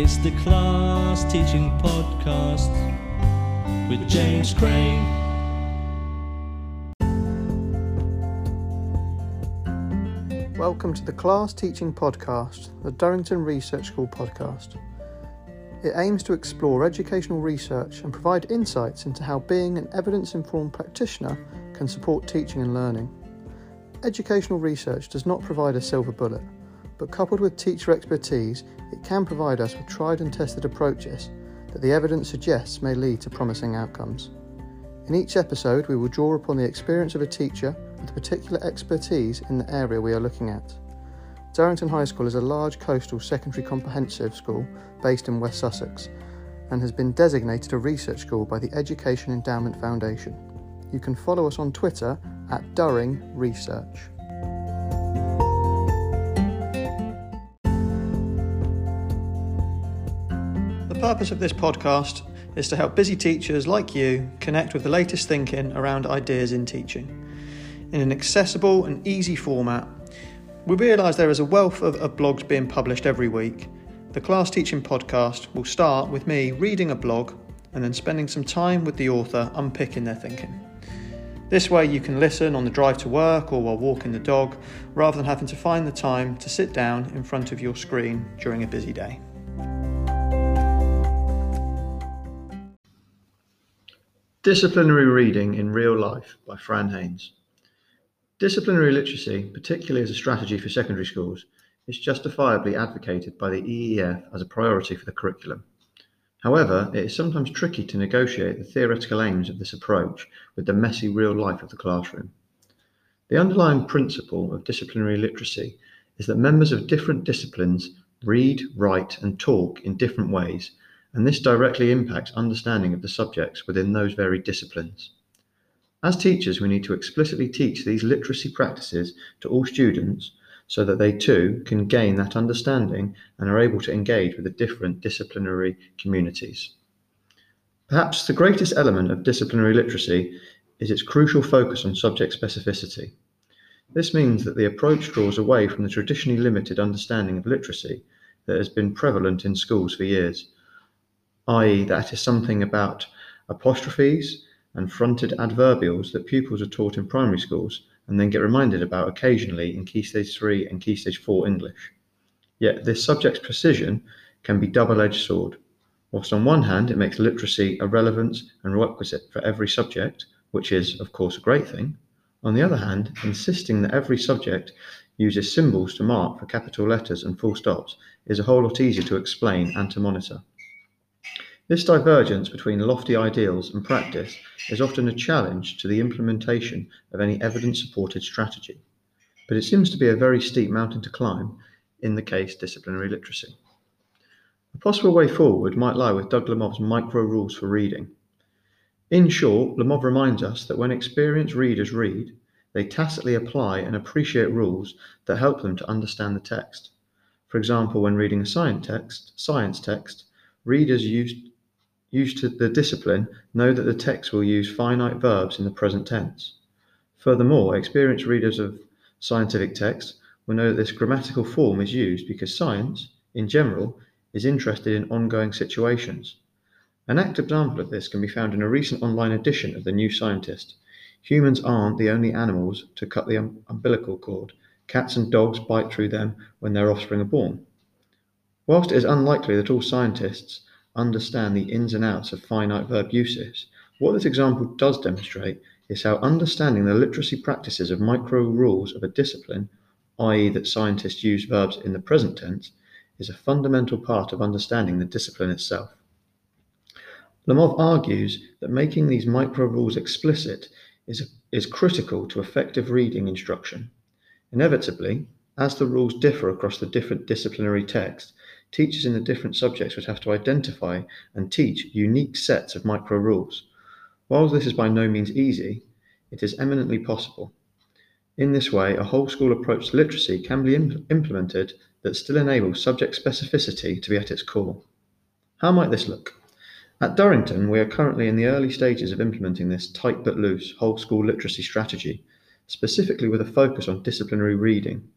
It's the Class Teaching Podcast with James Crane. Welcome to the Class Teaching Podcast, the Durrington Research School podcast. It aims to explore educational research and provide insights into how being an evidence informed practitioner can support teaching and learning. Educational research does not provide a silver bullet, but coupled with teacher expertise, it can provide us with tried and tested approaches that the evidence suggests may lead to promising outcomes. In each episode, we will draw upon the experience of a teacher with a particular expertise in the area we are looking at. Durrington High School is a large coastal secondary comprehensive school based in West Sussex and has been designated a research school by the Education Endowment Foundation. You can follow us on Twitter at Durring Research. Purpose of this podcast is to help busy teachers like you connect with the latest thinking around ideas in teaching. In an accessible and easy format, we realise there is a wealth of, of blogs being published every week. The Class Teaching Podcast will start with me reading a blog and then spending some time with the author unpicking their thinking. This way, you can listen on the drive to work or while walking the dog rather than having to find the time to sit down in front of your screen during a busy day. Disciplinary Reading in Real Life by Fran Haynes. Disciplinary literacy, particularly as a strategy for secondary schools, is justifiably advocated by the EEF as a priority for the curriculum. However, it is sometimes tricky to negotiate the theoretical aims of this approach with the messy real life of the classroom. The underlying principle of disciplinary literacy is that members of different disciplines read, write, and talk in different ways and this directly impacts understanding of the subjects within those varied disciplines. As teachers, we need to explicitly teach these literacy practices to all students so that they too can gain that understanding and are able to engage with the different disciplinary communities. Perhaps the greatest element of disciplinary literacy is its crucial focus on subject specificity. This means that the approach draws away from the traditionally limited understanding of literacy that has been prevalent in schools for years i.e., that is something about apostrophes and fronted adverbials that pupils are taught in primary schools and then get reminded about occasionally in Key Stage 3 and Key Stage 4 English. Yet this subject's precision can be double-edged sword. Whilst on one hand it makes literacy a relevance and requisite for every subject, which is of course a great thing, on the other hand, insisting that every subject uses symbols to mark for capital letters and full stops is a whole lot easier to explain and to monitor. This divergence between lofty ideals and practice is often a challenge to the implementation of any evidence supported strategy, but it seems to be a very steep mountain to climb in the case disciplinary literacy. A possible way forward might lie with Doug Lemov's micro rules for reading. In short, Lemov reminds us that when experienced readers read, they tacitly apply and appreciate rules that help them to understand the text. For example, when reading a science text, science text, readers use used to the discipline know that the text will use finite verbs in the present tense. Furthermore, experienced readers of scientific texts will know that this grammatical form is used because science, in general, is interested in ongoing situations. An apt example of this can be found in a recent online edition of The New Scientist. Humans aren't the only animals to cut the um- umbilical cord. Cats and dogs bite through them when their offspring are born. Whilst it is unlikely that all scientists understand the ins and outs of finite verb uses, what this example does demonstrate is how understanding the literacy practices of micro rules of a discipline, i.e., that scientists use verbs in the present tense, is a fundamental part of understanding the discipline itself. Lemov argues that making these micro rules explicit is, is critical to effective reading instruction. Inevitably, as the rules differ across the different disciplinary texts, teachers in the different subjects would have to identify and teach unique sets of micro rules. While this is by no means easy, it is eminently possible. In this way, a whole school approach to literacy can be imp- implemented that still enables subject specificity to be at its core. How might this look? At Durrington, we are currently in the early stages of implementing this tight but loose whole school literacy strategy, specifically with a focus on disciplinary reading.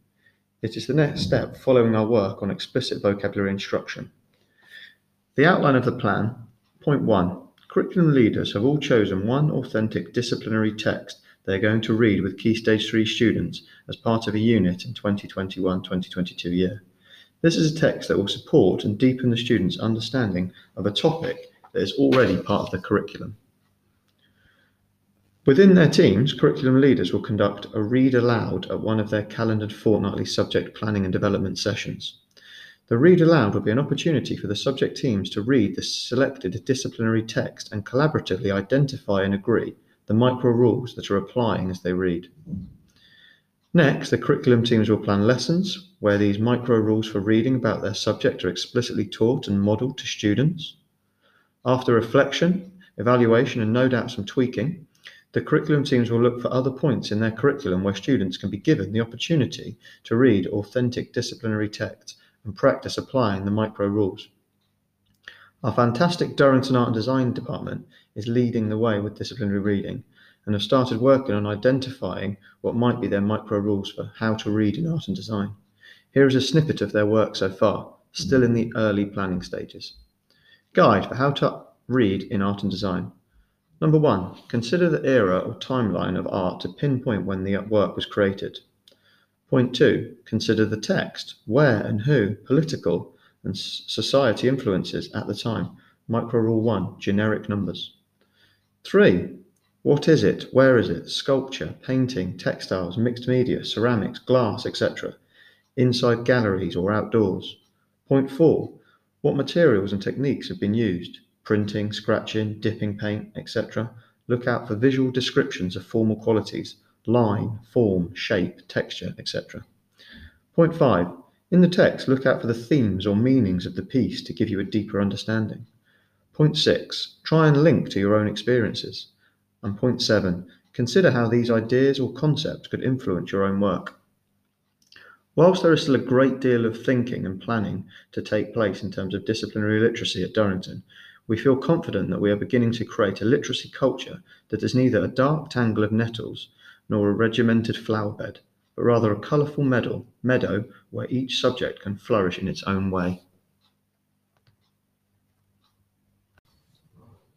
It is the next step following our work on explicit vocabulary instruction. The outline of the plan. Point one curriculum leaders have all chosen one authentic disciplinary text they're going to read with Key Stage 3 students as part of a unit in 2021 2022 year. This is a text that will support and deepen the students' understanding of a topic that is already part of the curriculum. Within their teams, curriculum leaders will conduct a read aloud at one of their calendared fortnightly subject planning and development sessions. The read aloud will be an opportunity for the subject teams to read the selected disciplinary text and collaboratively identify and agree the micro rules that are applying as they read. Next, the curriculum teams will plan lessons where these micro rules for reading about their subject are explicitly taught and modelled to students. After reflection, evaluation, and no doubt some tweaking, the curriculum teams will look for other points in their curriculum where students can be given the opportunity to read authentic disciplinary texts and practice applying the micro rules. Our fantastic Durrington Art and Design department is leading the way with disciplinary reading and have started working on identifying what might be their micro rules for how to read in art and design. Here is a snippet of their work so far, still in the early planning stages. Guide for how to read in art and design. Number one, consider the era or timeline of art to pinpoint when the work was created. Point two, consider the text, where and who, political and society influences at the time. Micro rule one, generic numbers. Three, what is it? Where is it? Sculpture, painting, textiles, mixed media, ceramics, glass, etc. Inside galleries or outdoors. Point four, what materials and techniques have been used? Printing, scratching, dipping paint, etc. Look out for visual descriptions of formal qualities line, form, shape, texture, etc. Point five, in the text, look out for the themes or meanings of the piece to give you a deeper understanding. Point six, try and link to your own experiences. And point seven, consider how these ideas or concepts could influence your own work. Whilst there is still a great deal of thinking and planning to take place in terms of disciplinary literacy at Durrington, we feel confident that we are beginning to create a literacy culture that is neither a dark tangle of nettles nor a regimented flower bed, but rather a colourful meadow, meadow where each subject can flourish in its own way.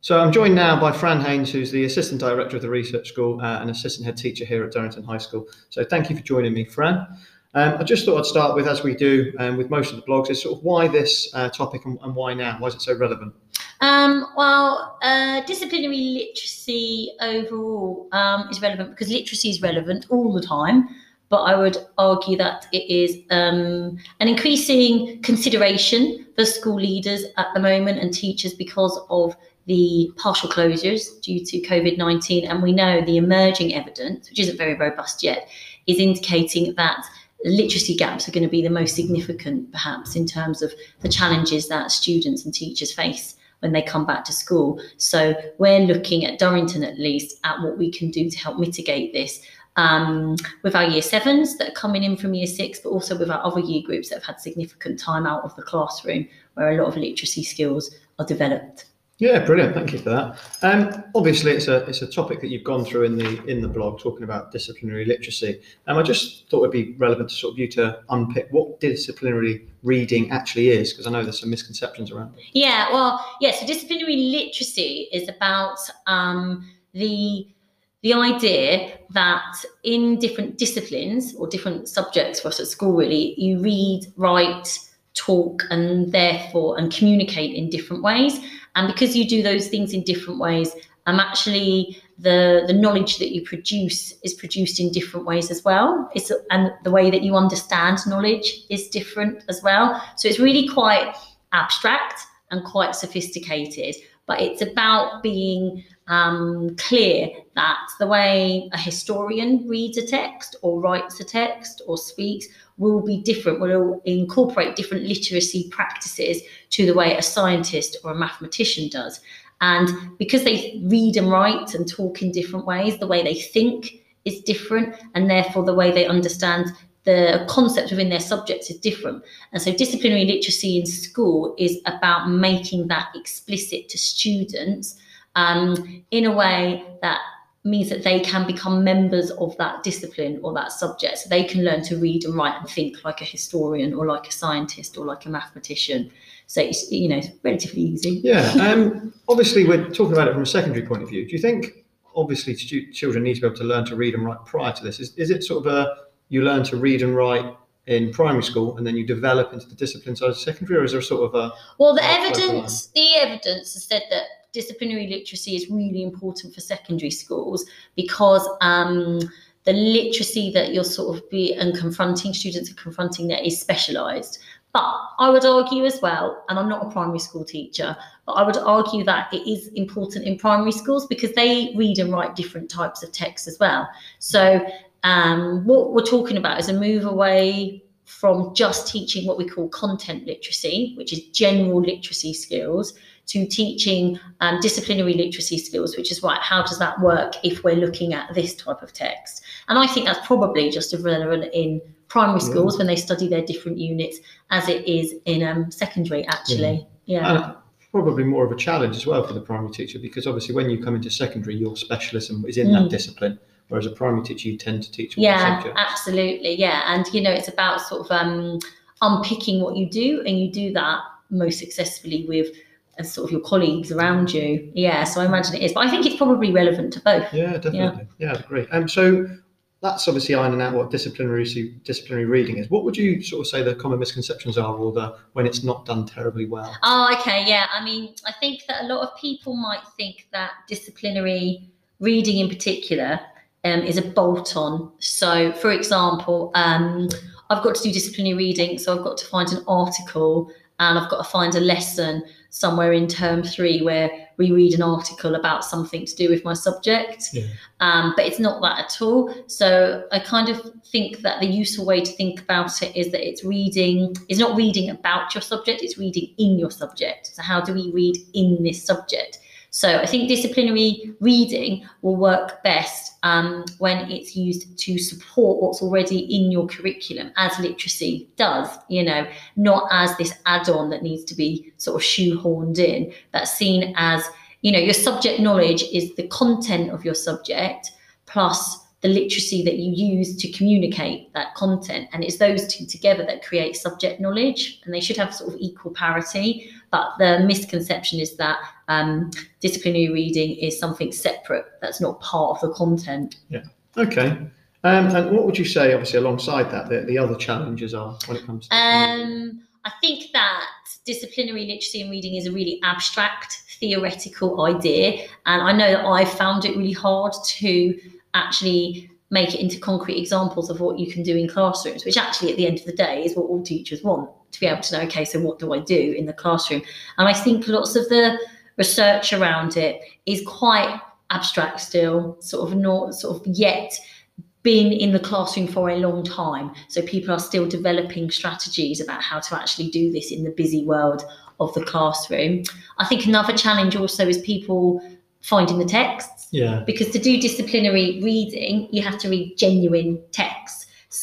So I'm joined now by Fran Haynes, who's the Assistant Director of the Research School uh, and Assistant Head Teacher here at Durrington High School. So thank you for joining me, Fran. Um, I just thought I'd start with, as we do um, with most of the blogs, is sort of why this uh, topic and, and, why now? Why is it so relevant? Um, well, uh, disciplinary literacy overall um, is relevant because literacy is relevant all the time. But I would argue that it is um, an increasing consideration for school leaders at the moment and teachers because of the partial closures due to COVID 19. And we know the emerging evidence, which isn't very robust yet, is indicating that literacy gaps are going to be the most significant, perhaps, in terms of the challenges that students and teachers face when they come back to school. So we're looking at Durrington at least at what we can do to help mitigate this. Um, with our year sevens that are coming in from year six, but also with our other year groups that have had significant time out of the classroom where a lot of literacy skills are developed. Yeah, brilliant. Thank you for that. Um, obviously, it's a it's a topic that you've gone through in the in the blog, talking about disciplinary literacy. Um, I just thought it'd be relevant to sort of you to unpick what disciplinary reading actually is, because I know there's some misconceptions around it. Yeah, well, yeah. So disciplinary literacy is about um, the the idea that in different disciplines or different subjects for us at school, really, you read, write, talk, and therefore and communicate in different ways. And because you do those things in different ways, um, actually the the knowledge that you produce is produced in different ways as well. It's and the way that you understand knowledge is different as well. So it's really quite abstract and quite sophisticated. But it's about being um, clear that the way a historian reads a text or writes a text or speaks will be different, will incorporate different literacy practices to the way a scientist or a mathematician does. And because they read and write and talk in different ways, the way they think is different, and therefore the way they understand the concept within their subjects is different. And so disciplinary literacy in school is about making that explicit to students um, in a way that means that they can become members of that discipline or that subject. So they can learn to read and write and think like a historian or like a scientist or like a mathematician. So it's, you know, it's relatively easy. Yeah. Um, obviously, we're talking about it from a secondary point of view. Do you think, obviously, children need to be able to learn to read and write prior to this? Is, is it sort of a you learn to read and write in primary school and then you develop into the discipline side of secondary, or is there sort of a Well, the evidence, the evidence has said that disciplinary literacy is really important for secondary schools because um, the literacy that you're sort of be and confronting students are confronting there is specialised. But I would argue as well, and I'm not a primary school teacher, but I would argue that it is important in primary schools because they read and write different types of texts as well. So um, what we're talking about is a move away from just teaching what we call content literacy, which is general literacy skills, to teaching um, disciplinary literacy skills, which is right, how does that work if we're looking at this type of text? And I think that's probably just as relevant in primary Yeah. schools when they study their different units as it is in um, secondary, actually. Yeah. and probably more of a challenge as well for the primary teacher because obviously when you come into secondary, your specialism is in that Mm. discipline, whereas a primary teacher you tend to teach all Yeah, subjects. absolutely. Yeah. And, you know, it's about sort of um, unpicking what you do, and you do that most successfully with uh, sort of your colleagues around you. Yeah. So I imagine it is. But I think it's probably relevant to both. Yeah, definitely. Yeah, I'd agree. Um, so that's obviously ironing out what disciplinary disciplinary reading is. What would you sort of say the common misconceptions are, or the when it's not done terribly well? Oh, okay. Yeah. I mean, I think that a lot of people might think that disciplinary reading in particular um, is a bolt on. So, for example, um, I've got to do disciplinary reading, so I've got to find an article and I've got to find a lesson somewhere in term three where we read an article about something to do with my subject. Yeah. Um, but it's not that at all. So I kind of think that the useful way to think about it is that it's reading, it's not reading about your subject, it's reading in your subject. So how do we read in this subject? So I think disciplinary reading will work best um, when it's used to support what's already in your curriculum, as literacy does, you know, not as this add-on that needs to be sort of shoehorned in, but seen as, you know, your subject knowledge is the content of your subject plus the literacy that you use to communicate that content. And it's those two together that create subject knowledge, and they should have sort of equal parity. But the misconception is that um, disciplinary reading is something separate that's not part of the content. Yeah. Okay. Um, and what would you say, obviously, alongside that, the, the other challenges are when it comes to Um, I think that disciplinary literacy and reading is a really abstract, theoretical idea. And I know that I found it really hard to actually make it into concrete examples of what you can do in classrooms, which actually, at the end of the day, is what all teachers want to be able to know, okay, so what do I do in the classroom? And I think lots of the research around it is quite abstract still, sort of not sort of yet been in the classroom for a long time. So people are still developing strategies about how to actually do this in the busy world of the classroom. I think another challenge also is people finding the texts yeah, because to do disciplinary reading, you have to read genuine texts.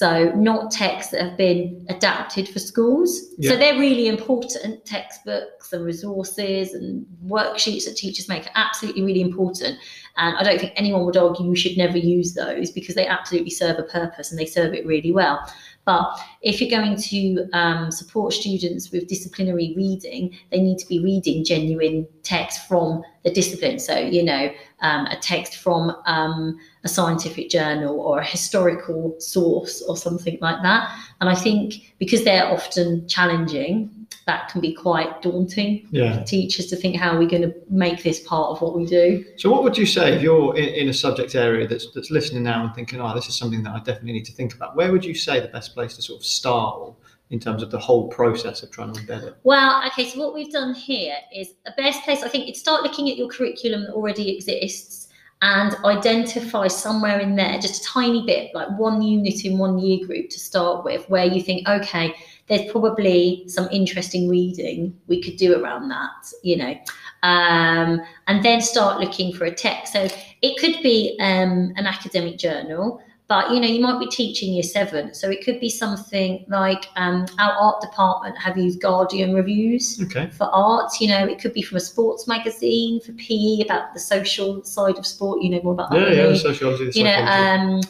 So, not texts that have been adapted for schools. So, they're really important. Textbooks and resources and worksheets that teachers make are absolutely really important. And I don't think anyone would argue you should never use those because they absolutely serve a purpose and they serve it really well. But if you're going to um, support students with disciplinary reading, they need to be reading genuine text from the discipline. So, you know, um, a text from um, a scientific journal or a historical source or something like that. And I think because they're often challenging, that can be quite daunting yeah. for teachers to think how are we going to make this part of what we do. So, what would you say if you're in, in a subject area that's that's listening now and thinking, "Oh, this is something that I definitely need to think about"? Where would you say the best place to sort of start in terms of the whole process of trying to embed it? Well, okay, so what we've done here is the best place, I think, is start looking at your curriculum that already exists and identify somewhere in there, just a tiny bit, like one unit in one year group to start with, where you think, okay, there's probably some interesting reading we could do around that, you know. Um, and then start looking for a text. So it could be um, an academic journal, but you know, you might be teaching year seven, so it could be something like um, our art department have used Guardian reviews Okay. for art. You know, it could be from a sports magazine for PE about the social side of sport. You know more about that. Yeah, than yeah, me sociology. you know um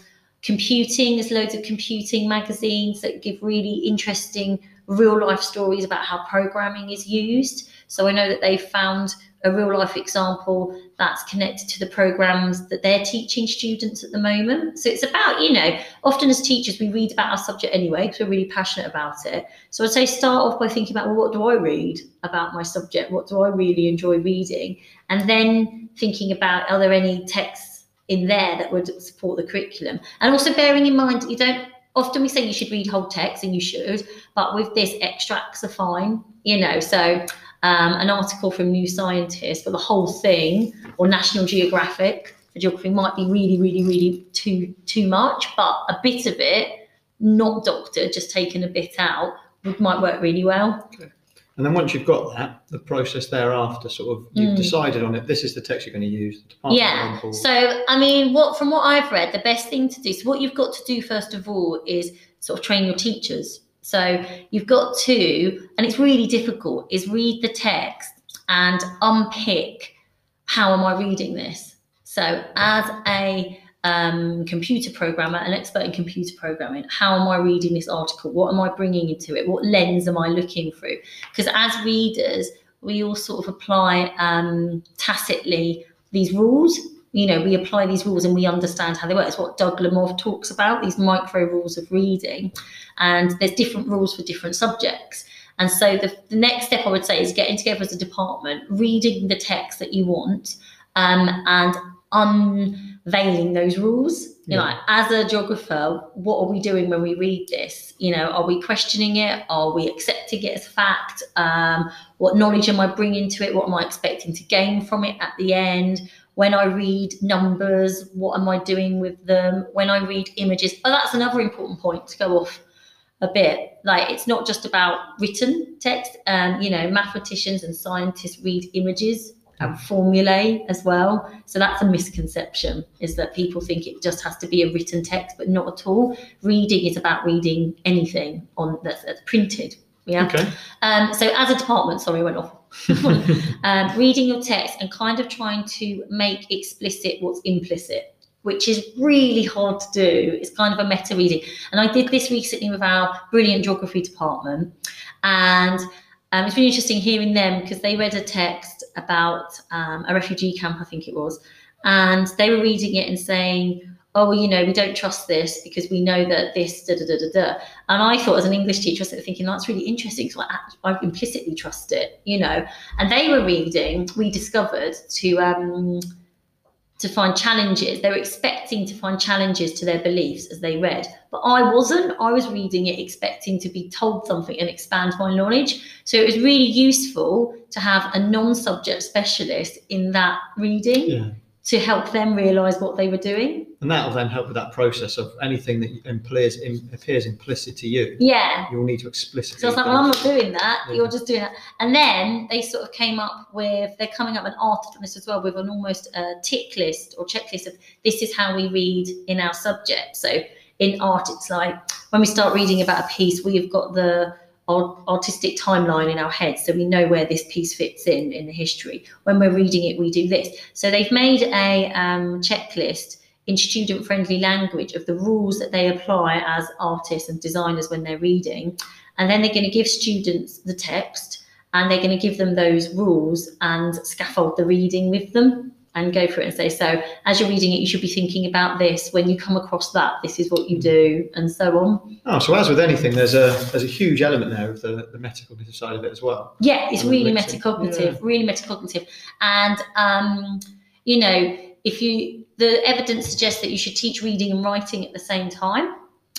computing there's loads of computing magazines that give really interesting real life stories about how programming is used. So i know that they've found a real life example that's connected to the programs that they're teaching students at the moment. So it's about you know often as teachers we read about our subject anyway because we're really passionate about it. So i'd say start off by thinking about well what do i read about my subject? What do i really enjoy reading? And then thinking about are there any texts in there that would support the curriculum. And also bearing in mind, you don't often we say you should read whole text, and you should, but with this, extracts are fine, you know. So um, an article from New Scientist, but the whole thing, or National Geographic for geography might be really, really, really too too much, but a bit of it, not doctored, just taking a bit out, might work really well. And then once you've got that, the process thereafter, sort of, you've Mm. decided on it. This is the text you're going to use. Yeah. So, I mean, what from what I've read, the best thing to do. So, what you've got to do first of all is sort of train your teachers. So, you've got to, and it's really difficult, is read the text and unpick how am I reading this. So, as a um, computer programmer, an expert in computer programming, how am I reading this article? What am I bringing into it? What lens am I looking through? Because as readers, we all sort of apply um, tacitly these rules. You know, we apply these rules and we understand how they work. It's what Doug Lemov talks about, these micro rules of reading. And there's different rules for different subjects. And so the, the next step I would say is getting together as a department, reading the text that you want, um, and unveiling those rules. You know, Yeah. like, as a geographer, what are we doing when we read this? You know, are we questioning it? Are we accepting it as fact? Um, what knowledge am I bringing to it? What am I expecting to gain from it at the end? When I read numbers, what am I doing with them? When I read images, oh, that's another important point to go off a bit. Like it's not just about written text. Um, you know, mathematicians and scientists read images and formulae as well. So that's a misconception: is that people think it just has to be a written text, but not at all. Reading is about reading anything on that's, that's printed. Yeah. Okay. Um, so as a department, sorry, I went off. um, reading your text and kind of trying to make explicit what's implicit, which is really hard to do. It's kind of a meta reading. And I did this recently with our brilliant geography department. And um, it's really interesting hearing them because they read a text about um, a refugee camp, I think it was. And they were reading it and saying, oh, you know, we don't trust this because we know that this, da da da da da. And I thought, as an English teacher, I was thinking that's really interesting. So I, I implicitly trust it, you know. And they were reading. We discovered to um, to find challenges. They were expecting to find challenges to their beliefs as they read, but I wasn't. I was reading it expecting to be told something and expand my knowledge. So it was really useful to have a non-subject specialist in that reading Yeah. to help them realise what they were doing. And that'll then help with that process of anything that appears, in, appears implicit to you. Yeah. You'll need to explicitly. So I was like, well, I'm not doing that. Yeah. You're just doing that. And then they sort of came up with, they're coming up with an on this as well, with an almost a tick list or checklist of this is how we read in our subject. So in art, it's like when we start reading about a piece, we've got the artistic timeline in our head, so we know where this piece fits in in the history. When we're reading it, we do this. So they've made a um, checklist in student friendly language of the rules that they apply as artists and designers when they're reading. And then they're going to give students the text and they're going to give them those rules and scaffold the reading with them and go for it and say, so as you're reading it, you should be thinking about this. When you come across that, this is what you do, and so on. Oh, so as with anything, there's a there's a huge element there of the, the metacognitive side of it as well. Yeah, it's really metacognitive, really metacognitive. And um, you know, if you the evidence suggests that you should teach reading and writing at the same time.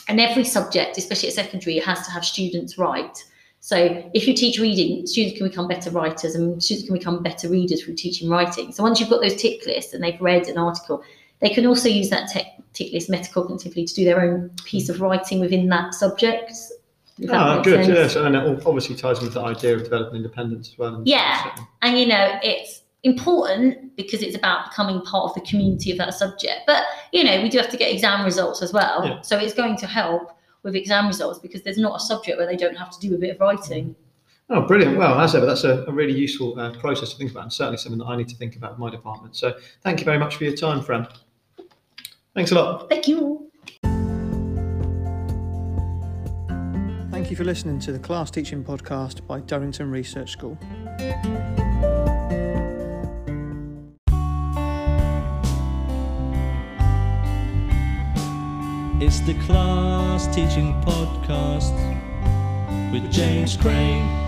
And every subject, especially at secondary, has to have students write. So if you teach reading, students can become better writers and students can become better readers through teaching writing. So once you've got those tick lists and they've read an article, they can also use that tech, tick list metacognitively to do their own piece of writing within that subject. Ah, good. sense. Yeah. And it obviously ties into the idea of developing independence as well. Yeah. And you know, it's important because it's about becoming part of the community of that subject. But you know, we do have to get exam results as well. Yeah. So it's going to help with exam results because there's not a subject where they don't have to do a bit of writing. Oh, brilliant. Well, as ever, that's a, a really useful uh, process to think about and certainly something that I need to think about in my department. So thank you very much for your time, Fran. Thanks a lot. Thank you. Thank you for listening to the Class Teaching Podcast by Durrington Research School. It's the Class Teaching Podcast with James Crane.